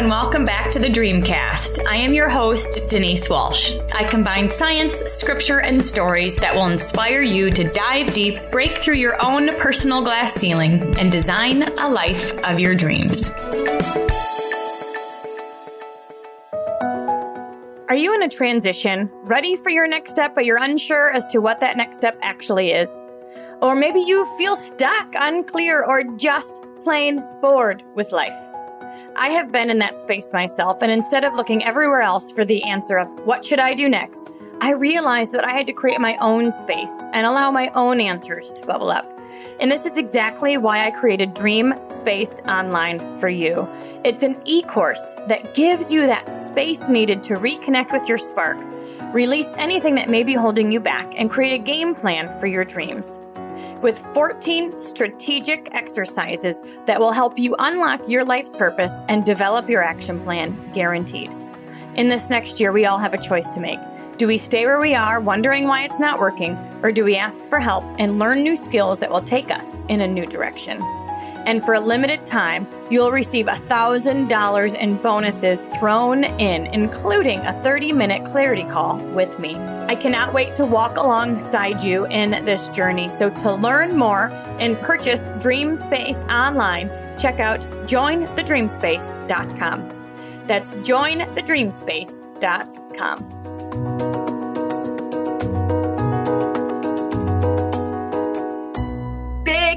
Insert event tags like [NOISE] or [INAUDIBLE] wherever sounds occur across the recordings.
and welcome back to the Dreamcast. I am your host, Denise Walsh. I combine science, scripture, and stories that will inspire you to dive deep, break through your own personal glass ceiling, and design a life of your dreams. Are you in a transition, ready for your next step, but you're unsure as to what that next step actually is? Or maybe you feel stuck, unclear, or just plain bored with life. I have been in that space myself, and instead of looking everywhere else for the answer of what should I do next, I realized that I had to create my own space and allow my own answers to bubble up. And this is exactly why I created Dream Space Online for you. It's an e course that gives you that space needed to reconnect with your spark, release anything that may be holding you back, and create a game plan for your dreams with 14 strategic exercises that will help you unlock your life's purpose and develop your action plan guaranteed. In this next year, we all have a choice to make. Do we stay where we are, wondering why it's not working, or do we ask for help and learn new skills that will take us in a new direction? And for a limited time, you'll receive $1,000 in bonuses thrown in, including a 30 minute clarity call with me. I cannot wait to walk alongside you in this journey. So, to learn more and purchase Dream Space online, check out jointhedreamspace.com. That's jointhedreamspace.com.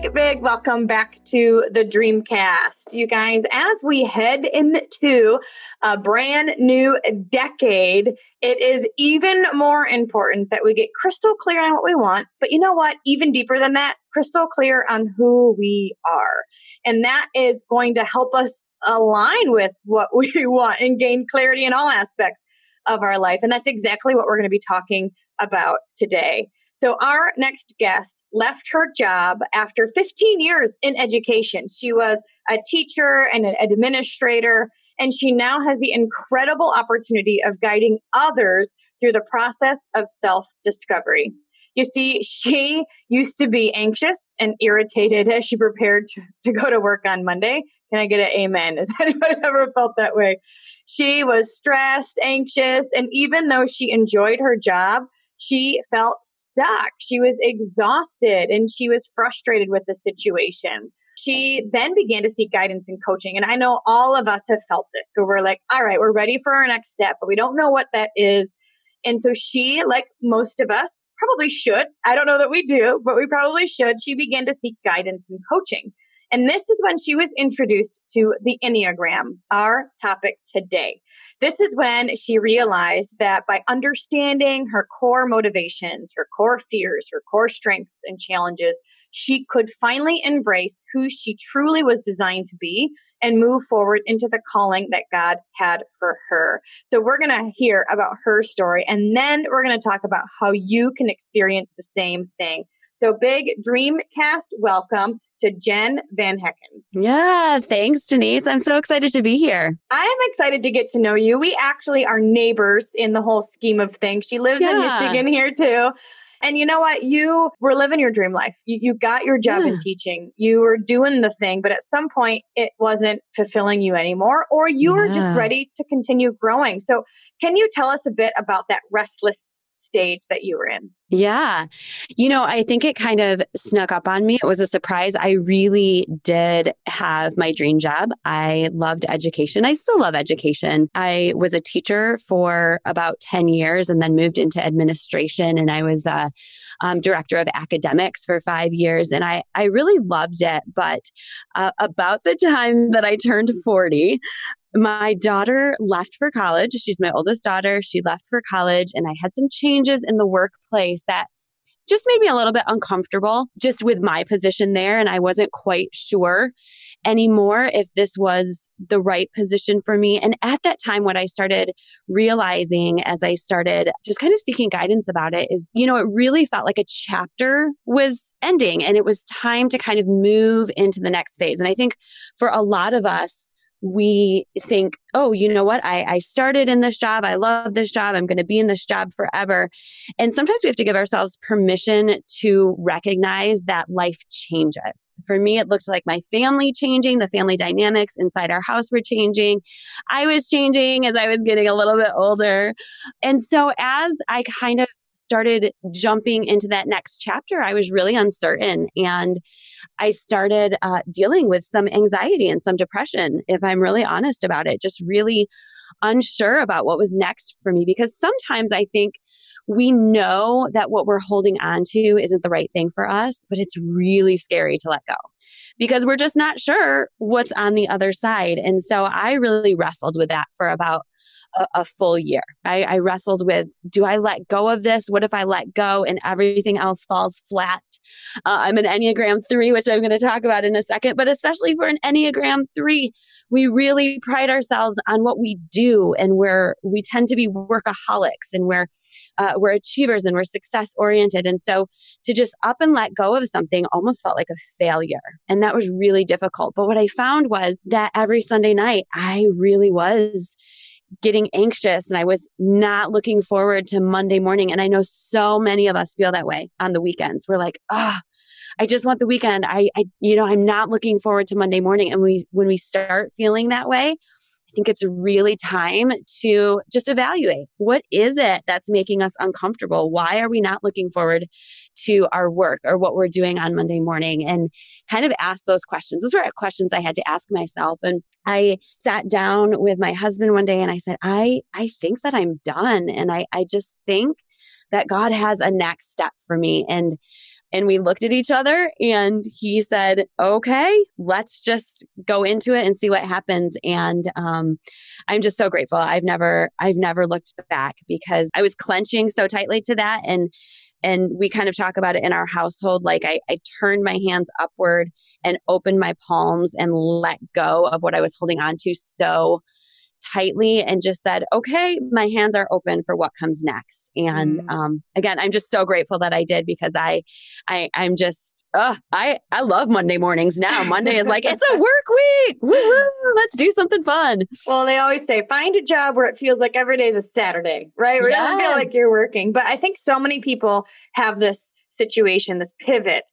big welcome back to the Dreamcast. You guys, as we head into a brand new decade, it is even more important that we get crystal clear on what we want. But you know what? Even deeper than that, crystal clear on who we are. And that is going to help us align with what we [LAUGHS] want and gain clarity in all aspects of our life. And that's exactly what we're going to be talking about today. So, our next guest left her job after 15 years in education. She was a teacher and an administrator, and she now has the incredible opportunity of guiding others through the process of self discovery. You see, she used to be anxious and irritated as she prepared to, to go to work on Monday. Can I get an amen? Has [LAUGHS] anybody ever felt that way? She was stressed, anxious, and even though she enjoyed her job, she felt stuck. She was exhausted and she was frustrated with the situation. She then began to seek guidance and coaching. And I know all of us have felt this where we're like, all right, we're ready for our next step, but we don't know what that is. And so she, like most of us, probably should. I don't know that we do, but we probably should. She began to seek guidance and coaching. And this is when she was introduced to the Enneagram, our topic today. This is when she realized that by understanding her core motivations, her core fears, her core strengths and challenges, she could finally embrace who she truly was designed to be and move forward into the calling that God had for her. So we're going to hear about her story and then we're going to talk about how you can experience the same thing. So big Dreamcast welcome to Jen Van Hecken. Yeah, thanks, Denise. I'm so excited to be here. I am excited to get to know you. We actually are neighbors in the whole scheme of things. She lives yeah. in Michigan here too. And you know what? You were living your dream life. You, you got your job yeah. in teaching. You were doing the thing, but at some point it wasn't fulfilling you anymore, or you yeah. were just ready to continue growing. So, can you tell us a bit about that restless stage that you were in? Yeah. You know, I think it kind of snuck up on me. It was a surprise. I really did have my dream job. I loved education. I still love education. I was a teacher for about 10 years and then moved into administration and I was a um, director of academics for five years and I, I really loved it. But uh, about the time that I turned 40, my daughter left for college. She's my oldest daughter. She left for college, and I had some changes in the workplace that just made me a little bit uncomfortable just with my position there. And I wasn't quite sure anymore if this was the right position for me. And at that time, what I started realizing as I started just kind of seeking guidance about it is, you know, it really felt like a chapter was ending and it was time to kind of move into the next phase. And I think for a lot of us, we think, oh, you know what? I, I started in this job. I love this job. I'm going to be in this job forever. And sometimes we have to give ourselves permission to recognize that life changes. For me, it looked like my family changing, the family dynamics inside our house were changing. I was changing as I was getting a little bit older. And so as I kind of started jumping into that next chapter, I was really uncertain. And I started uh, dealing with some anxiety and some depression, if I'm really honest about it, just really unsure about what was next for me. Because sometimes I think we know that what we're holding on to isn't the right thing for us, but it's really scary to let go because we're just not sure what's on the other side. And so I really wrestled with that for about a, a full year. I, I wrestled with do I let go of this? What if I let go and everything else falls flat? Uh, I'm an Enneagram 3, which I'm going to talk about in a second, but especially for an Enneagram 3, we really pride ourselves on what we do and where we tend to be workaholics and we're uh, we're achievers and we're success oriented. And so to just up and let go of something almost felt like a failure. And that was really difficult. But what I found was that every Sunday night, I really was getting anxious and I was not looking forward to Monday morning. And I know so many of us feel that way on the weekends. We're like, ah, oh, I just want the weekend. I, I, you know, I'm not looking forward to Monday morning. And we, when we start feeling that way, think it's really time to just evaluate what is it that's making us uncomfortable? Why are we not looking forward to our work or what we're doing on Monday morning? And kind of ask those questions. Those were questions I had to ask myself. And I sat down with my husband one day and I said, I, I think that I'm done. And I, I just think that God has a next step for me. And and we looked at each other and he said, okay, let's just go into it and see what happens. And um, I'm just so grateful. I've never, I've never looked back because I was clenching so tightly to that. And, and we kind of talk about it in our household. Like I, I turned my hands upward and opened my palms and let go of what I was holding on to so tightly and just said, okay, my hands are open for what comes next. And mm. um, again, I'm just so grateful that I did because I, I, I'm just, uh, I, I love Monday mornings now. Monday is like, it's a [LAUGHS] work week. Woo-hoo, let's do something fun. Well, they always say find a job where it feels like every day is a Saturday, right? Where yes. it doesn't feel like you're working. But I think so many people have this situation, this pivot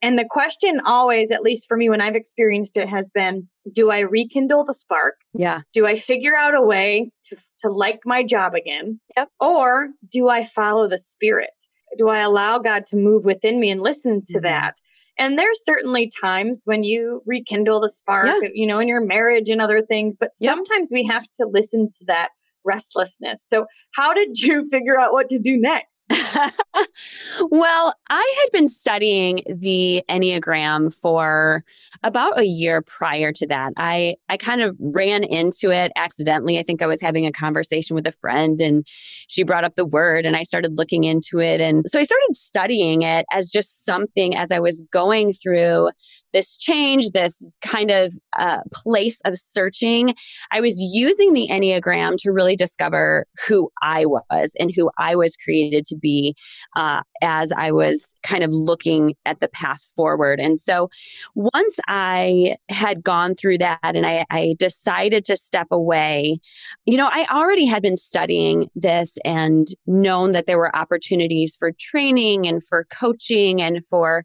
and the question always, at least for me when I've experienced it, has been do I rekindle the spark? Yeah. Do I figure out a way to, to like my job again? Yep. Or do I follow the spirit? Do I allow God to move within me and listen to mm-hmm. that? And there's certainly times when you rekindle the spark, yeah. you know, in your marriage and other things, but yep. sometimes we have to listen to that restlessness. So, how did you [LAUGHS] figure out what to do next? [LAUGHS] well, I had been studying the Enneagram for about a year prior to that. I, I kind of ran into it accidentally. I think I was having a conversation with a friend and she brought up the word and I started looking into it. And so I started studying it as just something as I was going through this change, this kind of uh, place of searching, I was using the Enneagram to really discover who I was and who I was created to be uh, as I was kind of looking at the path forward. And so once I had gone through that and I, I decided to step away, you know, I already had been studying this and known that there were opportunities for training and for coaching and for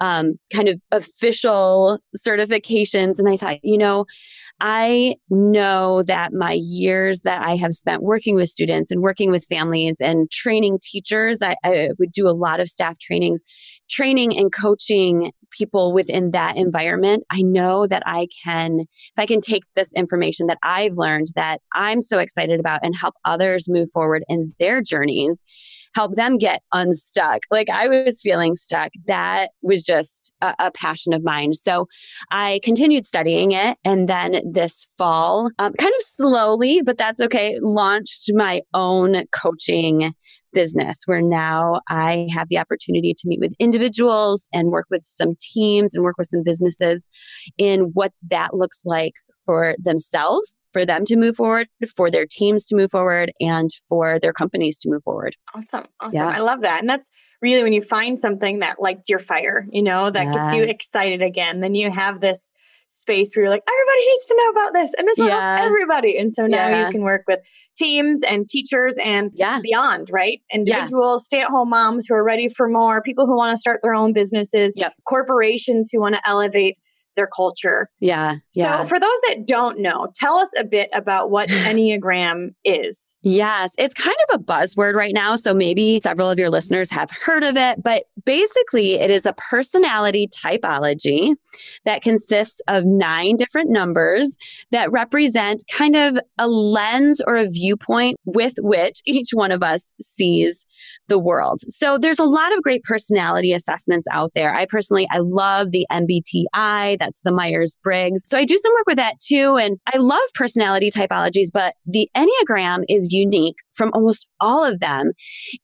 um, kind of official certifications. And I thought, you know, I know that my years that I have spent working with students and working with families and training teachers, I, I, would do a lot of staff trainings, training and coaching people within that environment. I know that I can, if I can take this information that I've learned that I'm so excited about and help others move forward in their journeys help them get unstuck. Like I was feeling stuck. That was just a, a passion of mine. So I continued studying it. And then this fall, um, kind of slowly, but that's okay, launched my own coaching business where now I have the opportunity to meet with individuals and work with some teams and work with some businesses in what that looks like for themselves, for them to move forward, for their teams to move forward, and for their companies to move forward. Awesome. Awesome. Yeah. I love that. And that's really when you find something that lights your fire, you know, that yeah. gets you excited again, then you have this space where you're like, everybody needs to know about this and this will Yeah. help everybody. And so now Yeah. you can work with teams and teachers and Yeah. beyond, right? Individuals, stay at home moms who are ready for more, people who want to start their own businesses, Yep. corporations who want to elevate their culture. Yeah. Yeah. So, for those that don't know, tell us a bit about what [LAUGHS] Enneagram is. Yes, it's kind of a buzzword right now. So maybe several of your listeners have heard of it, but basically, it is a personality typology that consists of nine different numbers that represent kind of a lens or a viewpoint with which each one of us sees the world. So there's a lot of great personality assessments out there. I personally I love the MBTI, that's the Myers-Briggs. So I do some work with that too and I love personality typologies, but the Enneagram is unique from almost all of them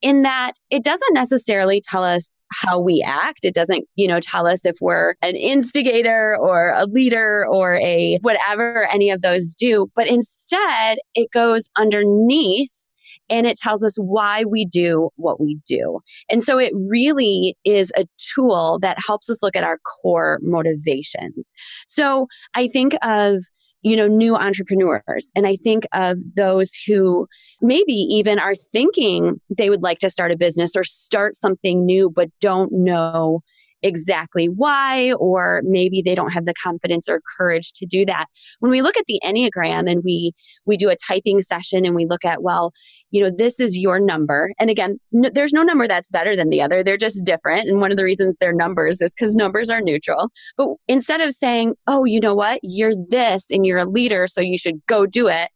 in that it doesn't necessarily tell us how we act. It doesn't, you know, tell us if we're an instigator or a leader or a whatever any of those do, but instead it goes underneath and it tells us why we do what we do. And so it really is a tool that helps us look at our core motivations. So I think of you know new entrepreneurs and i think of those who maybe even are thinking they would like to start a business or start something new but don't know exactly why or maybe they don't have the confidence or courage to do that. When we look at the enneagram and we we do a typing session and we look at well you know this is your number. And again n- there's no number that's better than the other. They're just different. And one of the reasons they're numbers is because numbers are neutral. But instead of saying oh you know what? You're this and you're a leader so you should go do it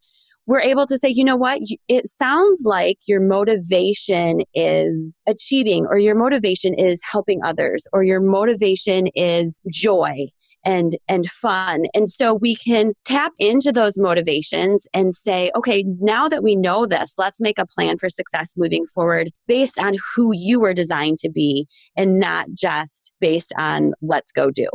we're able to say, you know what, it sounds like your motivation is achieving, or your motivation is helping others, or your motivation is joy and and fun and so we can tap into those motivations and say okay now that we know this let's make a plan for success moving forward based on who you were designed to be and not just based on let's go do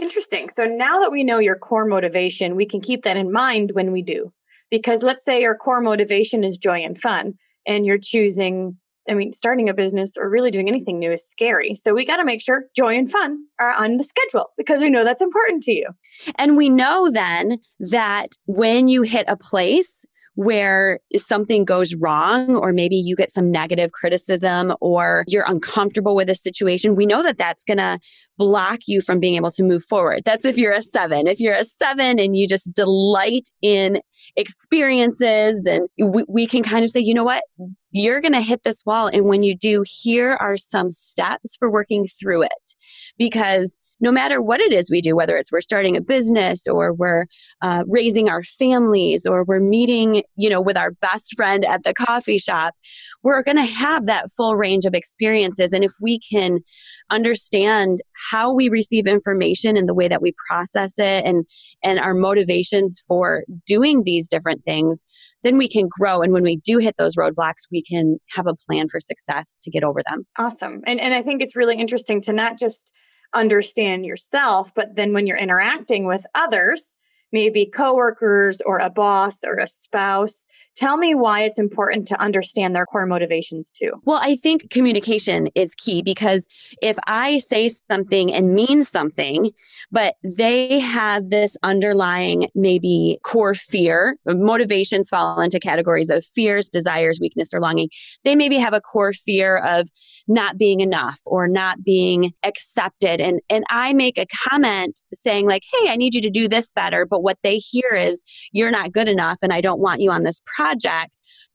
Interesting. So now that we know your core motivation, we can keep that in mind when we do. Because let's say your core motivation is joy and fun, and you're choosing, I mean, starting a business or really doing anything new is scary. So we got to make sure joy and fun are on the schedule because we know that's important to you. And we know then that when you hit a place where something goes wrong, or maybe you get some negative criticism, or you're uncomfortable with a situation, we know that that's going to block you from being able to move forward. That's if you're a seven. If you're a seven and you just delight in experiences, and we, we can kind of say, you know what? You're going to hit this wall. And when you do, here are some steps for working through it. Because no matter what it is we do, whether it's we're starting a business or we're uh, raising our families or we're meeting, you know, with our best friend at the coffee shop, we're going to have that full range of experiences. And if we can understand how we receive information and the way that we process it and and our motivations for doing these different things then we can grow and when we do hit those roadblocks we can have a plan for success to get over them Awesome. And and I think it's really interesting to not just understand yourself, but then when you're interacting with others, maybe coworkers or a boss or a spouse, tell me why it's important to understand their core motivations too. Well, I think communication is key because if I say something and mean something, but they have this underlying maybe core fear, motivations fall into categories of fears, desires, weakness, or longing. They maybe have a core fear of not being enough or not being accepted. And, and I make a comment saying, like, hey, I need you to do this better. But what they hear is, you're not good enough and I don't want you on this project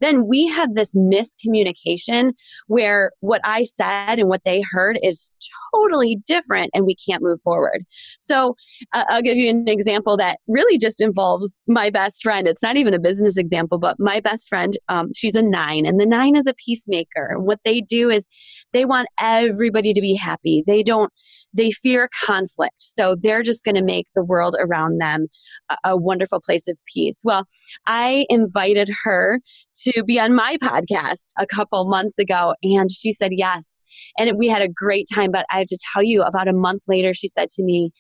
then we had this miscommunication where what I said and what they heard is totally different and we can't move forward. So uh, I'll give you an example that really just involves my best friend. It's not even a business example, but my best friend, um, she's a nine, and the nine is a peacemaker. What they do is they want everybody to be happy. They don't they fear conflict. So they're just going to make the world around them a, a, wonderful place of peace. Well, I invited her to be on my podcast a couple months ago, and she said yes. And we had a great time. But I have to tell you, about a month later, she said to me,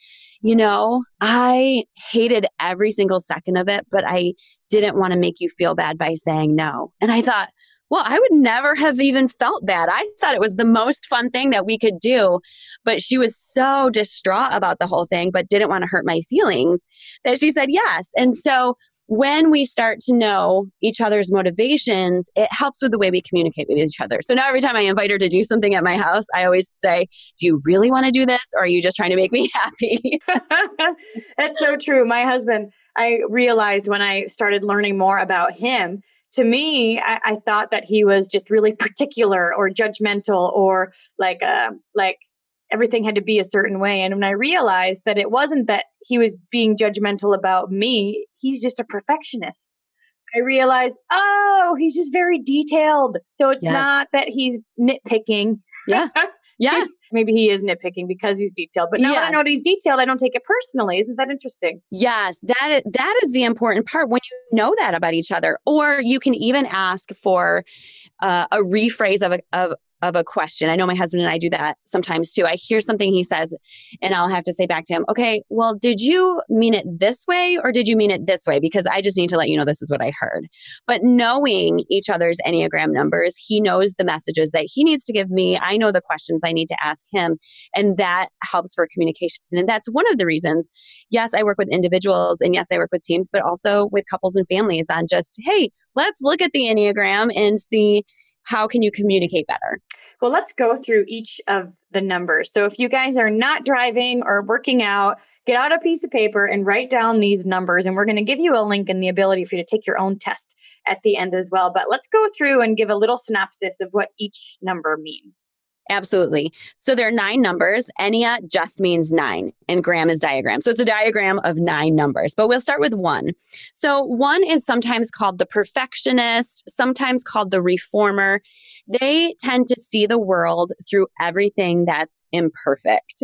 You know, I hated every single second of it, but I didn't want to make you feel bad by saying no. And I thought, well, I would never have even felt that. I thought it was the most fun thing that we could do. But she was so distraught about the whole thing, but didn't want to hurt my feelings that she said yes. And so when we start to know each other's motivations, it helps with the way we communicate with each other. So now every time I invite her to do something at my house, I always say, Do you really want to do this or are you just trying to make me [LAUGHS] happy? [LAUGHS] That's so true. My husband, I realized when I started learning more about him, to me, I, I thought that he was just really particular or judgmental or like uh, like everything had to be a certain way. And when I realized that it wasn't that he was being judgmental about me, he's just a perfectionist. I realized, oh, he's just very detailed. So it's yes. not that he's nitpicking. Yeah. [LAUGHS] Yeah. Maybe he is nitpicking because he's detailed. But now yes. that I know he's detailed, I don't take it personally. Isn't that interesting? Yes, that is, that is the important part when you know that about each other. Or you can even ask for uh, a rephrase of a, of of a question. I know my husband and I do that sometimes too. I hear something he says and I'll have to say back to him, okay, well, did you mean it this way or did you mean it this way? Because I just need to let you know this is what I heard. But knowing each other's Enneagram numbers, he knows the messages that he needs to give me. I know the questions I need to ask him. And that helps for communication. And that's one of the reasons. Yes, I work with individuals and yes, I work with teams, but also with couples and families on just, hey, let's look at the Enneagram and see how can you communicate better? Well, let's go through each of the numbers. So if you guys are not driving or working out, get out a piece of paper and write down these numbers. And we're going to give you a link and the ability for you to take your own test at the end as well. But let's go through and give a little synopsis of what each number means. Absolutely. So there are nine numbers. Ennea just means nine, and gram is diagram. So it's a diagram of nine numbers, but we'll start with one. So one is sometimes called the perfectionist, sometimes called the reformer. They tend to see the world through everything that's imperfect.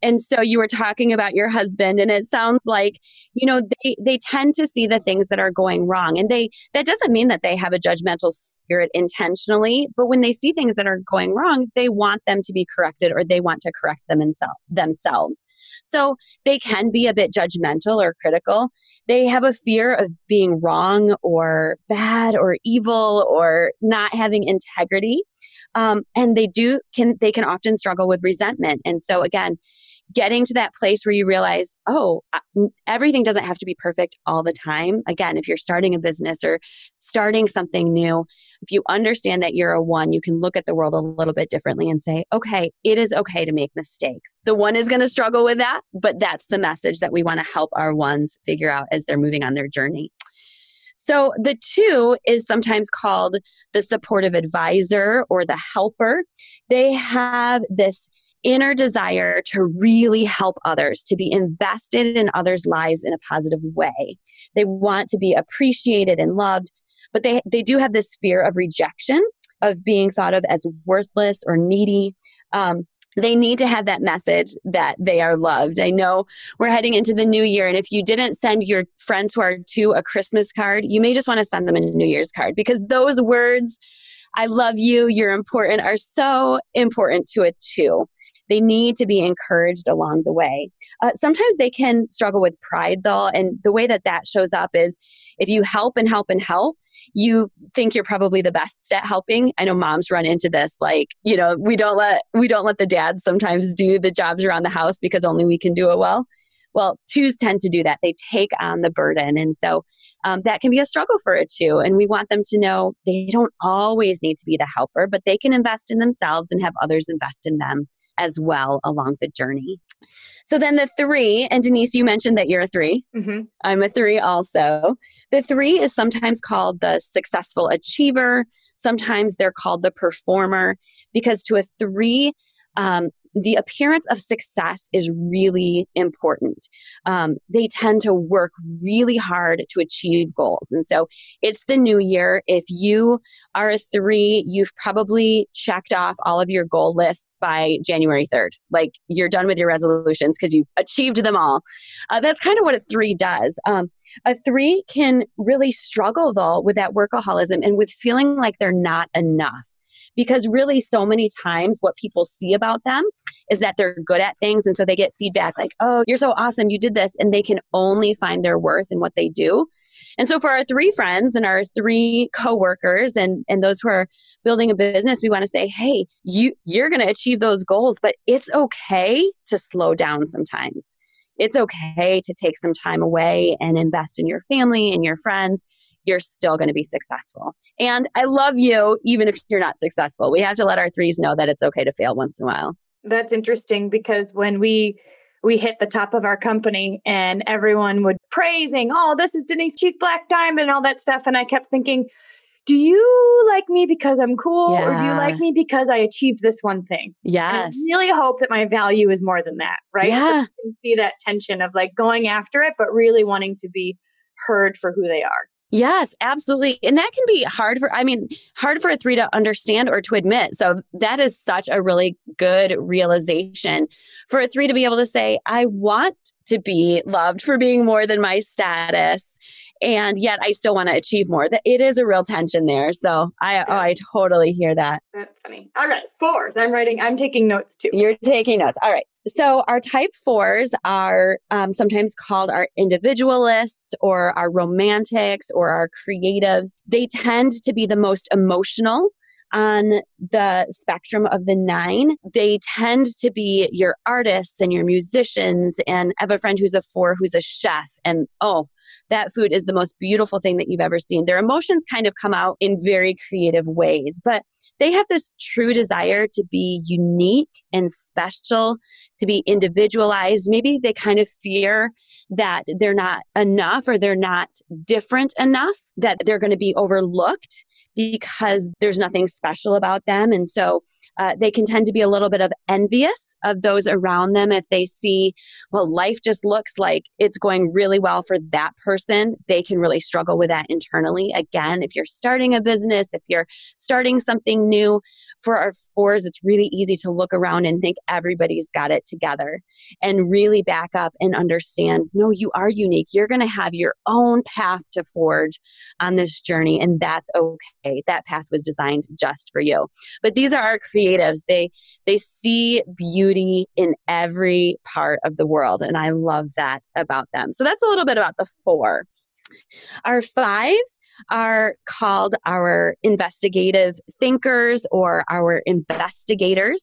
And so you were talking about your husband and it sounds like, you know, they they tend to see the things that are going wrong and they that doesn't mean that they have a judgmental spirit intentionally, but when they see things that are going wrong, they want them to be corrected or they want to correct them themselves. So they can be a bit judgmental or critical. They have a fear of being wrong or bad or evil or not having integrity. Um, and they do can they can often struggle with resentment. And so again, getting to that place where you realize, oh, everything doesn't have to be perfect all the time. Again, if you're starting a business or starting something new, if you understand that you're a one, you can look at the world a little bit differently and say, okay, it is okay to make mistakes. The one is going to struggle with that, but that's the message that we want to help our ones figure out as they're moving on their journey. So the two is sometimes called the supportive advisor or the helper. They have this inner desire to really help others, to be invested in others' lives in a positive way. They want to be appreciated and loved, but they, they do have this fear of rejection, of being thought of as worthless or needy. Um, they need to have that message that they are loved. I know we're heading into the new year, and if you didn't send your friends who are two a Christmas card, you may just want to send them a New Year's card because those words, I love you, you're important, are so important to a two. They need to be encouraged along the way. Uh, sometimes they can struggle with pride, though, and the way that that shows up is if you help and help and help, you think you're probably the best at helping. I know moms run into this like, you know, we don't let we don't let the dads sometimes do the jobs around the house because only we can do it well. Well, twos tend to do that. They take on the burden. And so um, that can be a struggle for a two. And we want them to know they don't always need to be the helper, but they can invest in themselves and have others invest in them as well along the journey. So then the three, and Denise, you mentioned that you're a 3 i mm-hmm. I'm a three also. The three is sometimes called the successful achiever. Sometimes they're called the performer because to a three, um, the appearance of success is really important. Um, they tend to work really hard to achieve goals. And so it's the new year. If you are a three, you've probably checked off all of your goal lists by January 3rd. Like you're done with your resolutions because you've achieved them all. Uh, that's kind of what a three does. Um, a three can really struggle though with that workaholism and with feeling like they're not enough because really so many times what people see about them is that they're good at things and so they get feedback like oh you're so awesome you did this and they can only find their worth in what they do And so for our three friends and our three coworkers and and those who are building a business, we want to say, "Hey, you you're going to achieve those goals, but it's okay to slow down sometimes. It's okay to take some time away and invest in your family and your friends. You're still going to be successful. And I love you even if you're not successful. We have to let our threes know that it's okay to fail once in a while. That's interesting because when we we hit the top of our company and everyone would praising, oh, this is Denise, she's Black Diamond, and all that stuff. And I kept thinking, do you like me because I'm cool yeah. or do you like me because I achieved this one thing? Yes. I really hope that my value is more than that, right? Yeah. So see that tension of like going after it, but really wanting to be heard for who they are. Yes, absolutely. And that can be hard for, I mean, hard for a three to understand or to admit. So that is such a really good realization for a three to be able to say, I want to be loved for being more than my status and yet I still want to achieve more. That it is a real tension there. So I yeah. oh, I totally hear that. That's funny. All right, fours. I'm writing. I'm taking notes too. You're taking notes. All right. So our type fours are um, sometimes called our individualists or our romantics or our creatives. They tend to be the most emotional on the spectrum of the nine, they tend to be your artists and your musicians. And I have a friend who's a four who's a chef. And oh, that food is the most beautiful thing that you've ever seen. Their emotions kind of come out in very creative ways, but they have this true desire to be unique and special, to be individualized. Maybe they kind of fear that they're not enough or they're not different enough, that they're going to be overlooked because there's nothing special about them. And so uh, they can tend to be a little bit of envious of those around them if they see, well, life just looks like it's going really well for that person. They can really struggle with that internally. Again, if you're starting a business, if you're starting something new, for our fours, it's really easy to look around and think everybody's got it together and really back up and understand no, you are unique. You're going to have your own path to forge on this journey, and that's okay. That path was designed just for you. But these are our creatives. They they see beauty in every part of the world, and I love that about them. So that's a little bit about the four. Our fives are called our investigative thinkers or our investigators.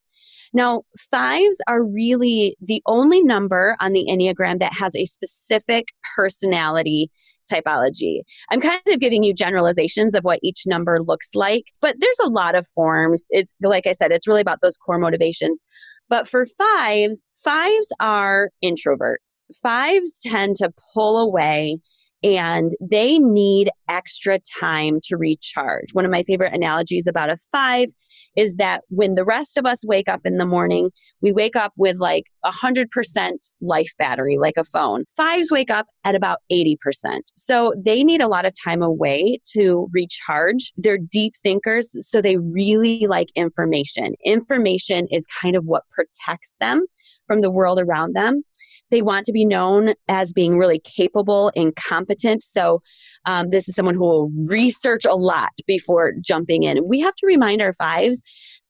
Now, fives are really the only number on the Enneagram that has a specific personality typology. I'm kind of giving you generalizations of what each number looks like, but there's a lot of forms. It's like I said, it's really about those core motivations. But for fives, fives are introverts. Fives tend to pull away and they need extra time to recharge. One of my favorite analogies about a five is that when the rest of us wake up in the morning, we wake up with like a 100% life battery, like a phone. Fives wake up at about 80%. So they need a lot of time away to recharge. They're deep thinkers, so they really like information. Information is kind of what protects them from the world around them. They want to be known as being really capable and competent. So, um, this is someone who will research a lot before jumping in. And we have to remind our fives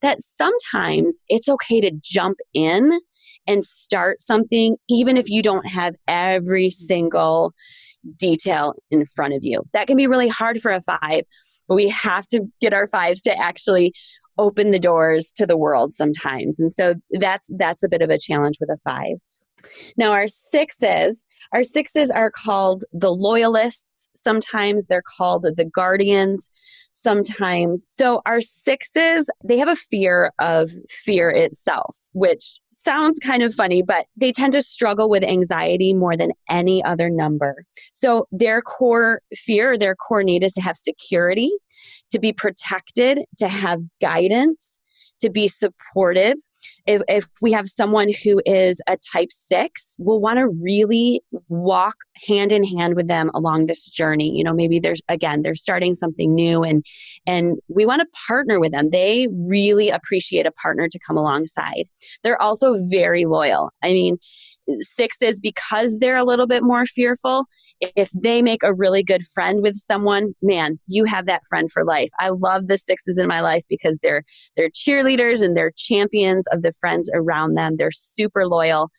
that sometimes it's okay to jump in and start something, even if you don't have every single detail in front of you. That can be really hard for a five, but we have to get our fives to actually open the doors to the world sometimes. And so that's that's a bit of a challenge with a five. Now, our sixes, our sixes are called the loyalists. Sometimes they're called the guardians. Sometimes. So, our sixes, they have a fear of fear itself, which sounds kind of funny, but they tend to struggle with anxiety more than any other number. So, their core fear, their core need is to have security, to be protected, to have guidance, to be supportive if, if we have someone who is a type six, we'll want to really walk hand in hand with them along this journey. You know, maybe there's again, they're starting something new and and we want to partner with them. They really appreciate a partner to come alongside. They're also very loyal. I mean, sixes because they're a little bit more fearful. If they make a really good friend with someone man you have that friend for life. I love the sixes in my life because they're they're cheerleaders and they're champions of the friends around them. They're super loyal.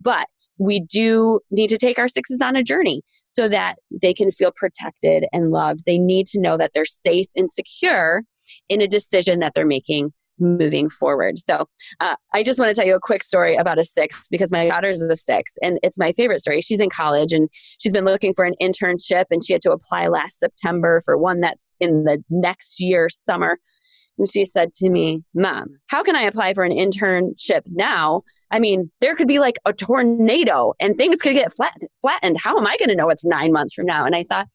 But we do need to take our sixes on a journey so that they can feel protected and loved. They need to know that they're safe and secure in a decision that they're making moving forward. So uh, I just want to tell you a quick story about a six because my daughter's is a six and it's my favorite story. She's in college and she's been looking for an internship and she had to apply last September for one that's in the next year summer. And she said to me, Mom, how can I apply for an internship now? I mean, there could be like a tornado and things could get flat, flattened. How am I going to know it's nine months from now? And I thought,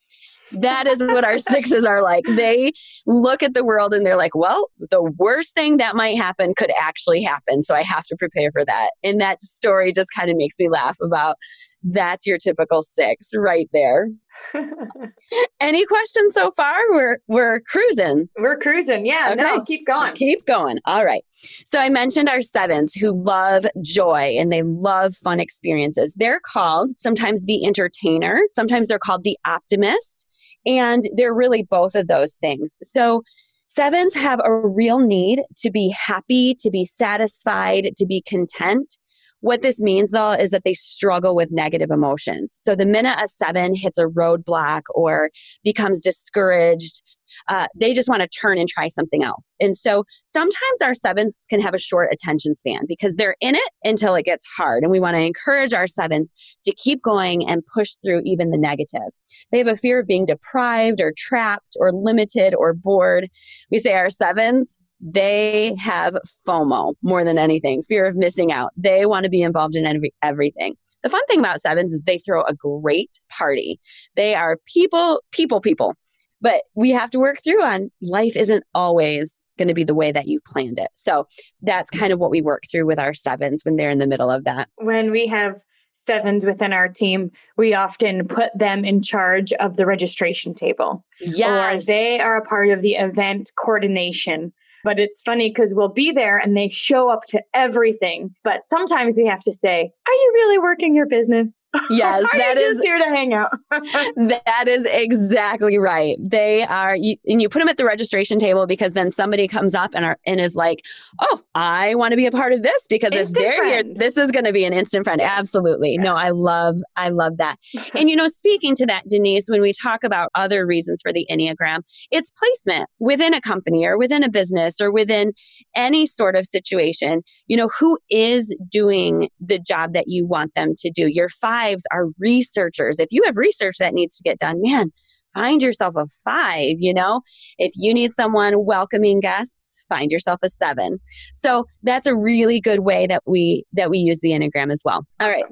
that is what our [LAUGHS] sixes are like. They look at the world and they're like, well, the worst thing that might happen could actually happen. So I have to prepare for that. And that story just kind of makes me laugh about that's your typical six right there. [LAUGHS] Any questions so far? We're we're cruising. We're cruising. Yeah. Okay. No, keep going. Keep going. All right. So I mentioned our sevens who love joy and they love fun experiences. They're called sometimes the entertainer, sometimes they're called the optimist, and they're really both of those things. So sevens have a real need to be happy, to be satisfied, to be content. What this means though is that they struggle with negative emotions. So the minute a seven hits a roadblock or becomes discouraged, uh, they just want to turn and try something else. And so sometimes our sevens can have a short attention span because they're in it until it gets hard. And we want to encourage our sevens to keep going and push through even the negative. They have a fear of being deprived or trapped or limited or bored. We say our sevens, they have FOMO more than anything, fear of missing out. They want to be involved in every, everything. The fun thing about sevens is they throw a great party. They are people, people, people. But we have to work through on life isn't always going to be the way that you've planned it. So that's kind of what we work through with our sevens when they're in the middle of that. When we have sevens within our team, we often put them in charge of the registration table. Yes. Or they are a part of the event coordination. But it's funny because we'll be there and they show up to everything. But sometimes we have to say, Are you really working your business? Yes, that is just here to hang out. [LAUGHS] that is exactly right. They are, you, and you put them at the registration table because then somebody comes up and are and is like, "Oh, I want to be a part of this because instant if they're friend. here, this is going to be an instant friend." Absolutely. Yeah. No, I love, I love that. [LAUGHS] and you know, speaking to that, Denise, when we talk about other reasons for the enneagram, it's placement within a company or within a business or within any sort of situation. You know, who is doing the job that you want them to do? Your five fives are researchers. If you have research that needs to get done, man, find yourself a five, you know? If you need someone welcoming guests, find yourself a seven. So that's a really good way that we that we use the Enneagram as well. All right.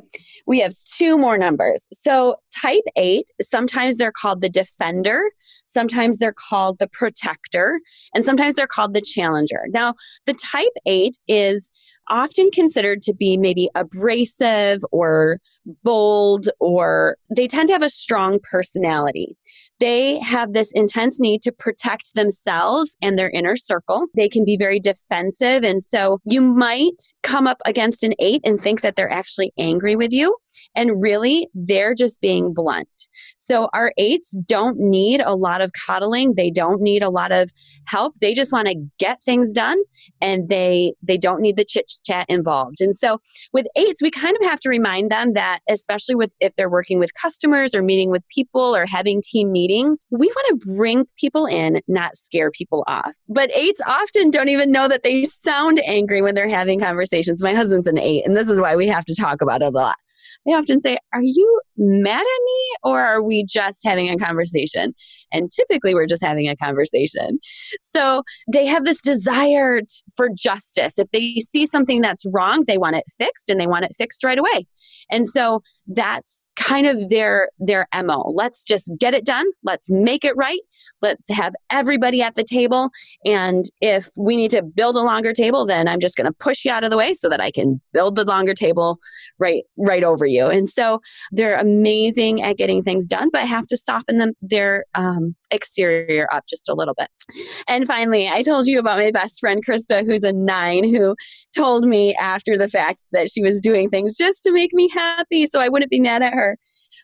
We have two more numbers. So type eight, sometimes they're called the defender, sometimes they're called the protector, and sometimes they're called the challenger. Now, the type eight is often considered to be maybe abrasive or bold, or they tend to have a strong personality. They have this intense need to protect themselves and their inner circle. They can be very defensive. And so you might come up against an eight and think that they're actually angry with you. And really, they're just being blunt. So our eights don't need a lot of coddling. They don't need a lot of help. They just want to get things done and they they don't need the chit chat involved. And so with eights, we kind of have to remind them that especially with if they're working with customers or meeting with people or having team meetings, we want to bring people in, not scare people off. But eights often don't even know that they sound angry when they're having conversations. My husband's an eight, and this is why we have to talk about it a lot. I often say, Are you mad at me or are we just having a conversation? And typically we're just having a conversation. So they have this desire for justice. If they see something that's wrong, they want it fixed and they want it fixed right away. And so that's kind of their their MO. Let's just get it done. Let's make it right. Let's have everybody at the table and if we need to build a longer table, then I'm just going to push you out of the way so that I can build the longer table right right over you. And so they're amazing at getting things done, but have to soften them their um, exterior up just a little bit. And finally, I told you about my best friend Krista, who's a nine, who told me after the fact that she was doing things just to make me happy so I wouldn't be mad at her.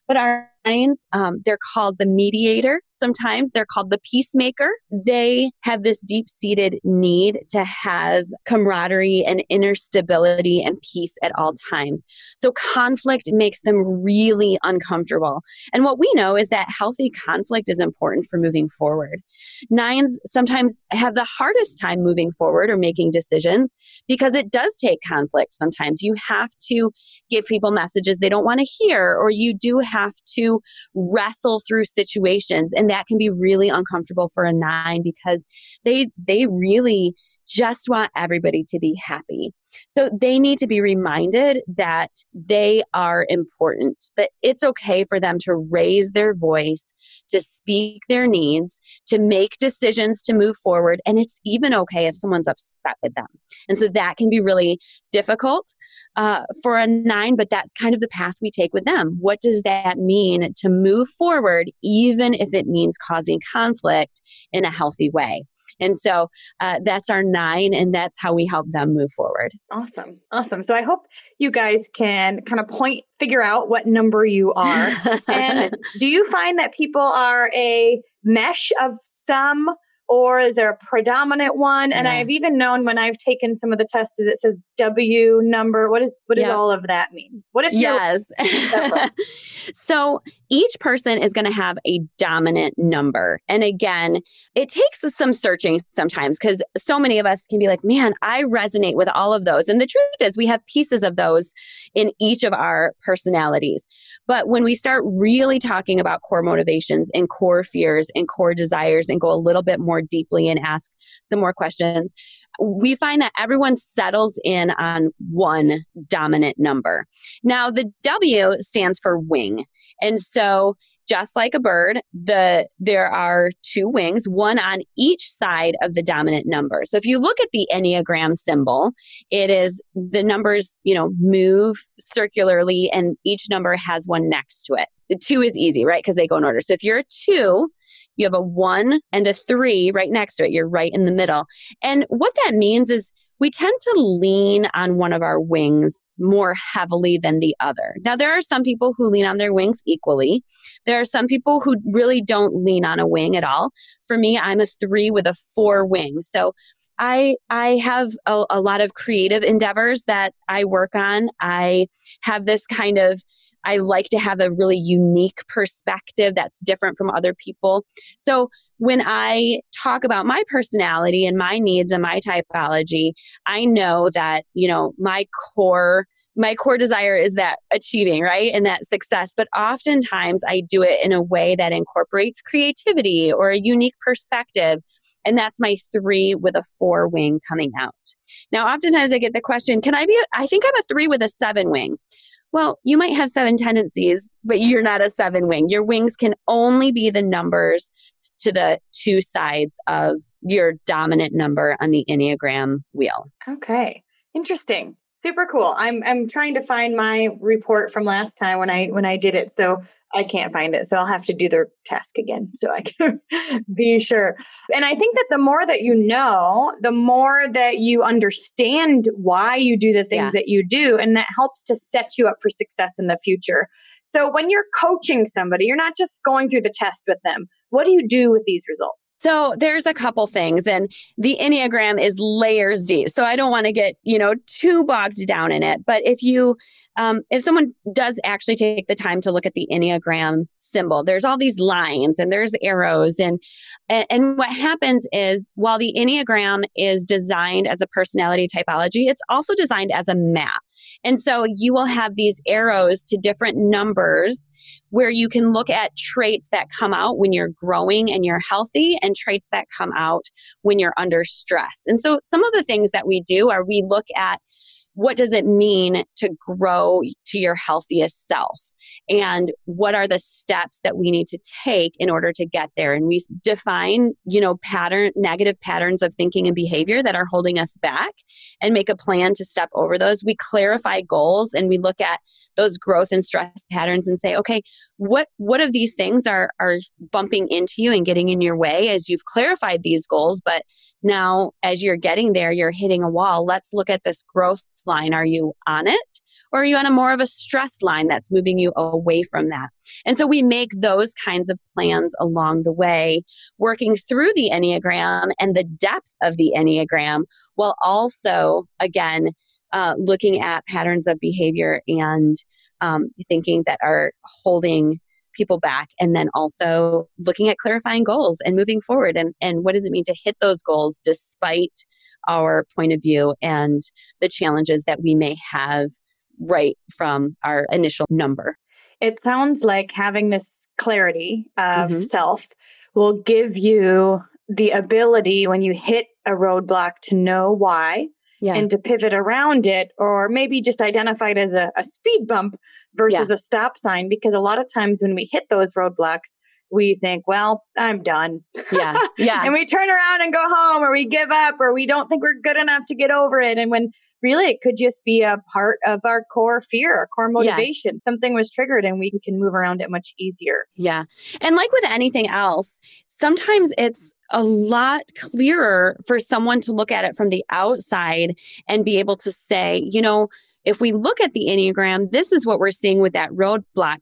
But our nines, um, they're called the mediator. Sometimes they're called the peacemaker. They have this deep seated need to have camaraderie and inner stability and peace at all times. So conflict makes them really uncomfortable. And what we know is that healthy conflict is important for moving forward. Nines sometimes have the hardest time moving forward or making decisions because it does take conflict sometimes. You have to give people messages they don't want to hear, or you do have to wrestle through situations. And that can be really uncomfortable for a nine because they they really just want everybody to be happy. So they need to be reminded that they are important, that it's okay for them to raise their voice, to speak their needs, to make decisions to move forward. And it's even okay if someone's upset with them. And so that can be really difficult uh, for a nine, but that's kind of the path we take with them. What does that mean to move forward, even if it means causing conflict in a healthy way? And so uh, that's our nine, and that's how we help them move forward. Awesome. Awesome. So I hope you guys can kind of point, figure out what number you are. [LAUGHS] and do you find that people are a mesh of some or is there a predominant one? And yeah. I've even known when I've taken some of the tests it says W number. What is what does yeah. all of that mean? What if yes? [LAUGHS] so each person is going to have a dominant number. And again, it takes some searching sometimes because so many of us can be like, man, I resonate with all of those. And the truth is, we have pieces of those in each of our personalities. But when we start really talking about core motivations and core fears and core desires and go a little bit more deeply and ask some more questions, we find that everyone settles in on one dominant number. Now, the W stands for wing. And so just like a bird, the there are two wings, one on each side of the dominant number. So if you look at the Enneagram symbol, it is the numbers, you know, move circularly and each number has one next to it. The two is easy, right? Because they go in order. So if you're a two, you have a one and a three right next to it. You're right in the middle. And what that means is we tend to lean on one of our wings more heavily than the other. Now, there are some people who lean on their wings equally. There are some people who really don't lean on a wing at all. For me, I'm a three with a four wing. So I I have a, a lot of creative endeavors that I work on. I have this kind of I like to have a really unique perspective that's different from other people. So when I talk about my personality and my needs and my typology, I know that, you know, my core my core desire is that achieving, right? And that success. But oftentimes I do it in a way that incorporates creativity or a unique perspective. And that's my three with a four wing coming out. Now, oftentimes I get the question, can I be, a, I think I'm a three with a seven wing. Well, you might have seven tendencies, but you're not a seven wing. Your wings can only be the numbers to the two sides of your dominant number on the Enneagram wheel. Okay. Interesting. Super cool. I'm I'm trying to find my report from last time when I when I did it. So I can't find it. So I'll have to do the task again so I can [LAUGHS] be sure. And I think that the more that you know, the more that you understand why you do the things yeah. that you do. And that helps to set you up for success in the future. So when you're coaching somebody, you're not just going through the test with them. What do you do with these results? So there's a couple things and the Enneagram is layers deep. So I don't want to get, you know, too bogged down in it. But if you um, if someone does actually take the time to look at the Enneagram symbol, there's all these lines and there's arrows and, and and what happens is while the Enneagram is designed as a personality typology, it's also designed as a map. And so you will have these arrows to different numbers where you can look at traits that come out when you're growing and you're healthy and traits that come out when you're under stress. And so some of the things that we do are we look at what does it mean to grow to your healthiest self? And what are the steps that we need to take in order to get there? And we define you know pattern negative patterns of thinking and behavior that are holding us back and make a plan to step over those. We clarify goals and we look at those growth and stress patterns and say okay what what of these things are are bumping into you and getting in your way? As you've clarified these goals but now as you're getting there you're hitting a wall. Let's look at this growth line. Are you on it Or are you on a more of a stress line that's moving you away from that? And so we make those kinds of plans along the way, working through the Enneagram and the depth of the Enneagram, while also, again, uh, looking at patterns of behavior and um, thinking that are holding people back and then also looking at clarifying goals and moving forward and, and what does it mean to hit those goals despite our point of view and the challenges that we may have right from our initial number. It sounds like having this clarity of mm-hmm. self will give you the ability when you hit a roadblock to know why yeah. and to pivot around it or maybe just identify it as a, a speed bump versus yeah. a stop sign because a lot of times when we hit those roadblocks we think, well, I'm done. Yeah. [LAUGHS] Yeah. and we turn around and go home or we give up or we don't think we're good enough to get over it. And when really it could just be a part of our core fear, our core motivation. Yes. Something was triggered and we can move around it much easier. Yeah. And like with anything else, sometimes it's a lot clearer for someone to look at it from the outside and be able to say, you know, if we look at the Enneagram, this is what we're seeing with that roadblock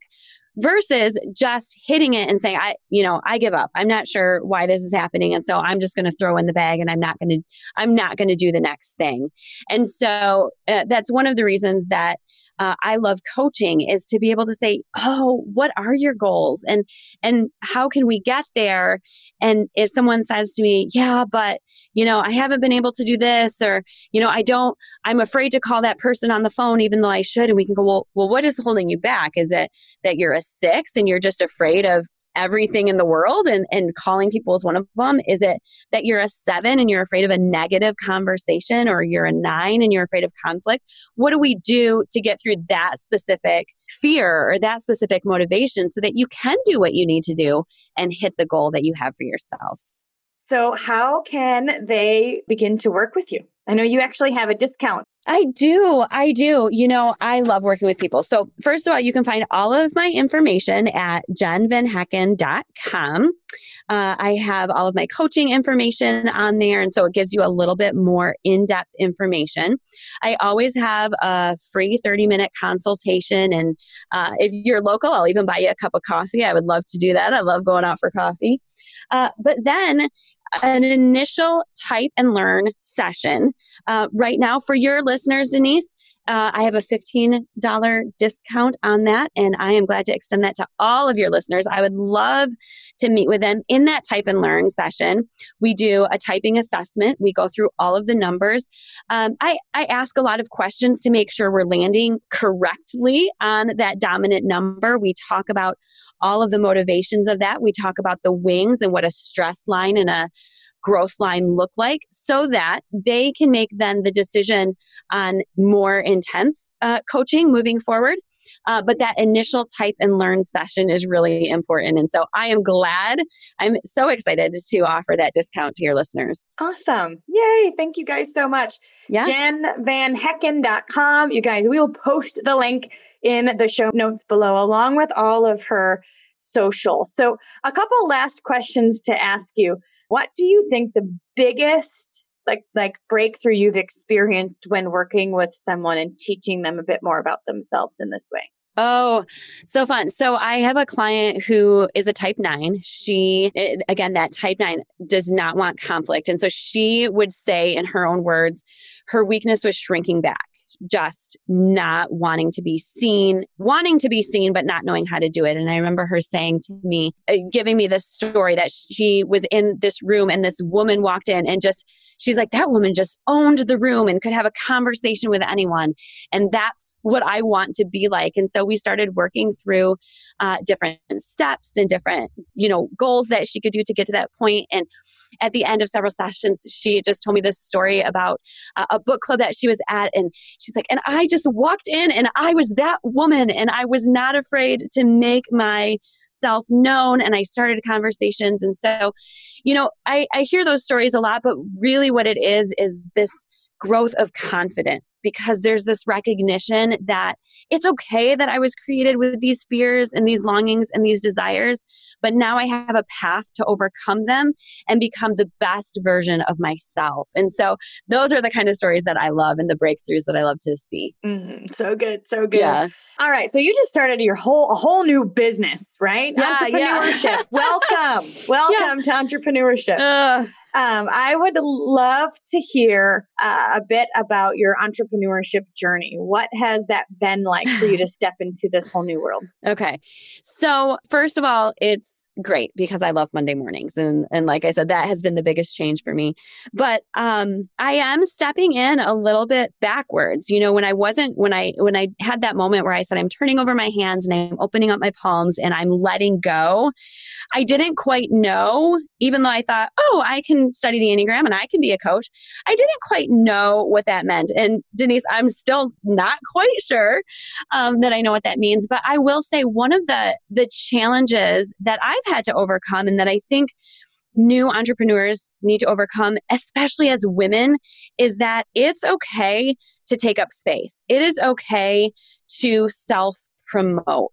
versus just hitting it and saying, I, you know, I give up. I'm not sure why this is happening. And so I'm just going to throw in the bag and I'm not going to, I'm not going to do the next thing. And so uh, that's one of the reasons that uh, I love coaching is to be able to say, "Oh, what are your goals, and and how can we get there?" And if someone says to me, "Yeah, but you know, I haven't been able to do this," or you know, I don't, I'm afraid to call that person on the phone, even though I should, and we can go, "Well, well, what is holding you back? Is it that you're a six and you're just afraid of everything in the world and, and calling people is one of them? Is it that you're a seven and you're afraid of a negative conversation or you're a nine and you're afraid of conflict? What do we do to get through that specific fear or that specific motivation so that you can do what you need to do and hit the goal that you have for yourself? So, how can they begin to work with you? I know you actually have a discount I do. I do. You know, I love working with people. So, first of all, you can find all of my information at jenvanhecken.com. Uh, I have all of my coaching information on there. And so it gives you a little bit more in depth information. I always have a free 30 minute consultation. And uh, if you're local, I'll even buy you a cup of coffee. I would love to do that. I love going out for coffee. Uh, but then an initial type and learn session. Uh, right now, for your listeners, Denise, uh, I have a $15 discount on that, and I am glad to extend that to all of your listeners. I would love to meet with them in that type and learn session. We do a typing assessment, we go through all of the numbers. Um, I, I ask a lot of questions to make sure we're landing correctly on that dominant number. We talk about all of the motivations of that. We talk about the wings and what a stress line and a growth line look like so that they can make then the decision on more intense uh, coaching moving forward. Uh, but that initial type and learn session is really important. And so I am glad, I'm so excited to offer that discount to your listeners. Awesome. Yay. Thank you guys so much. Yeah. JenVanHecken.com. You guys, we will post the link in the show notes below, along with all of her social. So, a couple last questions to ask you. What do you think the biggest like like breakthrough you've experienced when working with someone and teaching them a bit more about themselves in this way? Oh, so fun. So I have a client who is a type nine. She, eh, again, that type nine does not want conflict. And so she would say, in her own words, her weakness was shrinking back just not wanting to be seen, wanting to be seen, but not knowing how to do it. And I remember her saying to me, uh, giving me this story that she was in this room and this woman walked in and just, she's like, that woman just owned the room and could have a conversation with anyone. And that's what I want to be like. And so we started working through uh, different steps and different, you know, goals that she could do to get to that point. And at the end of several sessions, she just told me this story about uh, a book club that she was at. And she's like, and I just walked in and I was that woman and I was not afraid to make myself known and I started conversations. And so, you know, I, I hear those stories a lot, but really what it is is this growth of confidence because there's this recognition that it's okay that I was created with these fears and these longings and these desires, but now I have a path to overcome them and become the best version of myself. And so those are the kind of stories that I love and the breakthroughs that I love to see. Mm, so good, so good. Yeah. All right, so you just started your whole a whole new business, right? Yeah, entrepreneurship. [LAUGHS] Yeah. welcome, welcome yeah. to entrepreneurship. Uh, um, I would love to hear uh, a bit about your entrepreneurship journey. What has that been like for you to [LAUGHS] step into this whole new world? Okay. So, first of all, it's great because I love Monday mornings and and like I said that has been the biggest change for me. But um I am stepping in a little bit backwards. You know, when I wasn't when I when I had that moment where I said I'm turning over my hands and I'm opening up my palms and I'm letting go, I didn't quite know even though I thought, "Oh, I can study the Enneagram and I can be a coach." I didn't quite know what that meant. And Denise, I'm still not quite sure um, that I know what that means, but I will say one of the the challenges that I've had to overcome and that I think new entrepreneurs need to overcome, especially as women, is that it's okay to take up space. It is okay to self promote.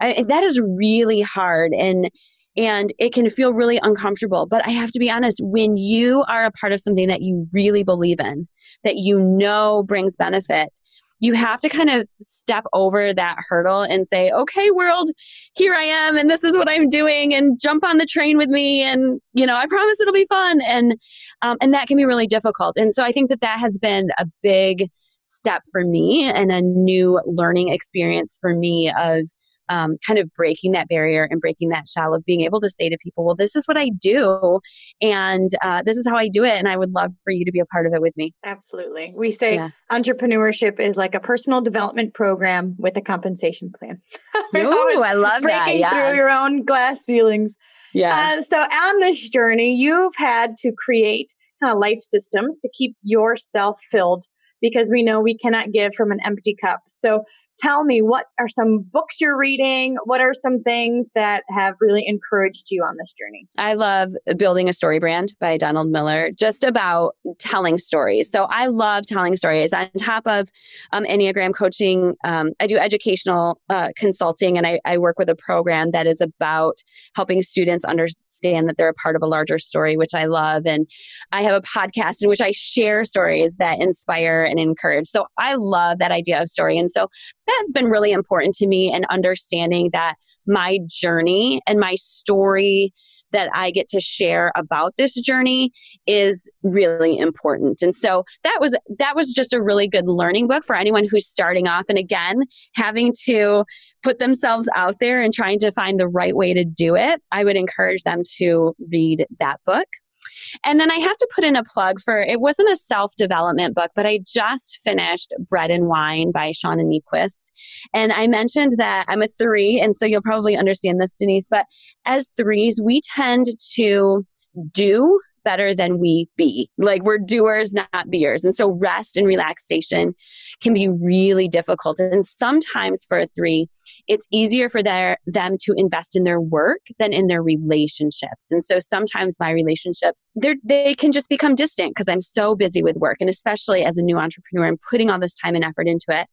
That is really hard and and it can feel really uncomfortable. But I have to be honest, when you are a part of something that you really believe in, that you know brings benefit, you have to kind of step over that hurdle and say, okay, world, here I am, and this is what I'm doing, and jump on the train with me, and you know, I promise it'll be fun, and um, and that can be really difficult. And so I think that that has been a big step for me and a new learning experience for me of um, kind of breaking that barrier and breaking that shell of being able to say to people, well, this is what I do and uh, this is how I do it. And I would love for you to be a part of it with me. Absolutely. We say yeah. entrepreneurship is like a personal development program with a compensation plan. [LAUGHS] Ooh, I love breaking that. Breaking yeah. through your own glass ceilings. Yeah. Uh, so on this journey, you've had to create kind of life systems to keep yourself filled because we know we cannot give from an empty cup. So tell me what are some books you're reading? What are some things that have really encouraged you on this journey? I love Building a Story Brand by Donald Miller, just about telling stories. So I love telling stories. On top of um, Enneagram coaching, um, I do educational uh, consulting and I, I work with a program that is about helping students understand understand that they're a part of a larger story, which I love. And I have a podcast in which I share stories that inspire and encourage. So I love that idea of story. And so that's been really important to me and understanding that my journey and my story that I get to share about this journey is really important. And so that was that was just a really good learning book for anyone who's starting off and again having to put themselves out there and trying to find the right way to do it. I would encourage them to read that book. And then I have to put in a plug for it wasn't a self development book, but I just finished Bread and Wine by Shauna Niequist. And I mentioned that I'm a three, and so you'll probably understand this, Denise, but as threes, we tend to do better than we be. Like we're doers, not beers. And so rest and relaxation can be really difficult. And sometimes for a three, it's easier for their, them to invest in their work than in their relationships. And so sometimes my relationships, they they can just become distant because I'm so busy with work. And especially as a new entrepreneur, I'm putting all this time and effort into it.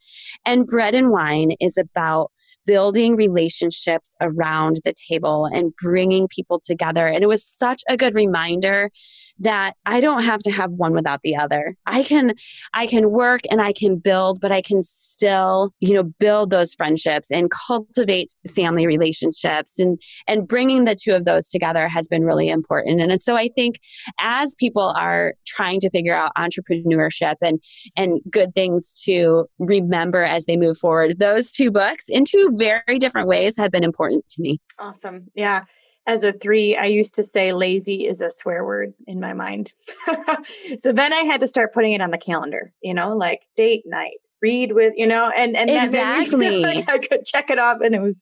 And bread and wine is about building relationships around the table and bringing people together. And it was such a good reminder that I don't have to have one without the other. I can I can work and I can build, but I can still, you know, build those friendships and cultivate family relationships and and bringing the two of those together has been really important. And, and so I think as people are trying to figure out entrepreneurship and and good things to remember as they move forward, those two books in two very different ways have been important to me. Awesome. Yeah as a three, I used to say lazy is a swear word in my mind. [LAUGHS] so then I had to start putting it on the calendar, you know, like date night, read with, you know, and, and exactly. [LAUGHS] like I could check it off and it was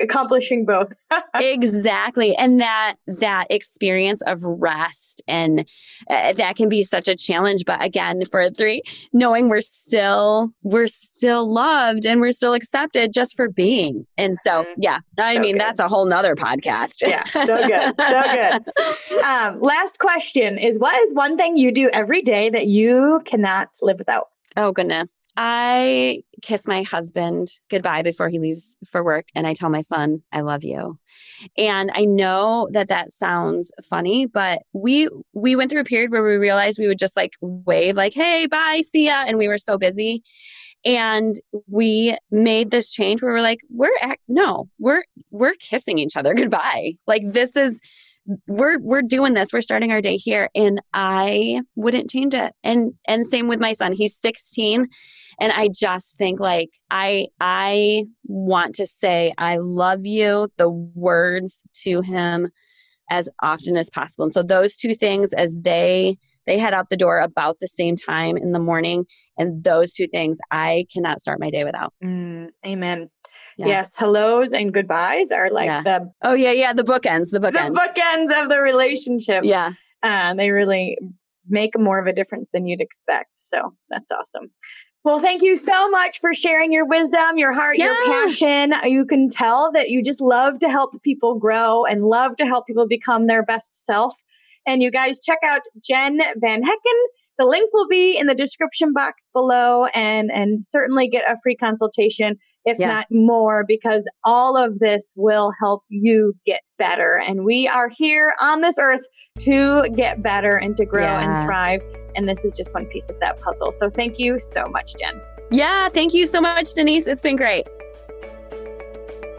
accomplishing both. [LAUGHS] Exactly. And that that experience of rest and uh, that can be such a challenge. But again for three knowing we're still we're still loved and we're still accepted just for being. And so mm-hmm. yeah i so mean good. that's a whole nother podcast. Yeah so good so good. [LAUGHS] Um, last question is what is one thing you do every day that you cannot live without? Oh, goodness. I kiss my husband goodbye before he leaves for work and I tell my son, I love you. And I know that that sounds funny, but we we went through a period where we realized we would just like wave like, "Hey, bye, see ya," and we were so busy. And we made this change where we're like, we're act- no, we're we're kissing each other [LAUGHS] goodbye. Like this is we're we're doing this we're starting our day here and i wouldn't change it and and same with my son he's 16 and i just think like i i want to say i love you the words to him as often as possible and so those two things as they they head out the door about the same time in the morning and those two things i cannot start my day without mm, amen yeah. Yes, hellos and goodbyes are like yeah. the oh yeah yeah the bookends the bookends the bookends of the relationship. Yeah, uh, they really make more of a difference than you'd expect. So that's awesome. Well, thank you so much for sharing your wisdom, your heart, yeah. your passion. You can tell that you just love to help people grow and love to help people become their best self. And you guys check out Jen Van Hecken. The link will be in the description box below and and certainly get a free consultation if yeah. not more, because all of this will help you get better. And we are here on this earth to get better and to grow yeah. and thrive. And this is just one piece of that puzzle. So thank you so much, Jen. Yeah, thank you so much, Denise. It's been great.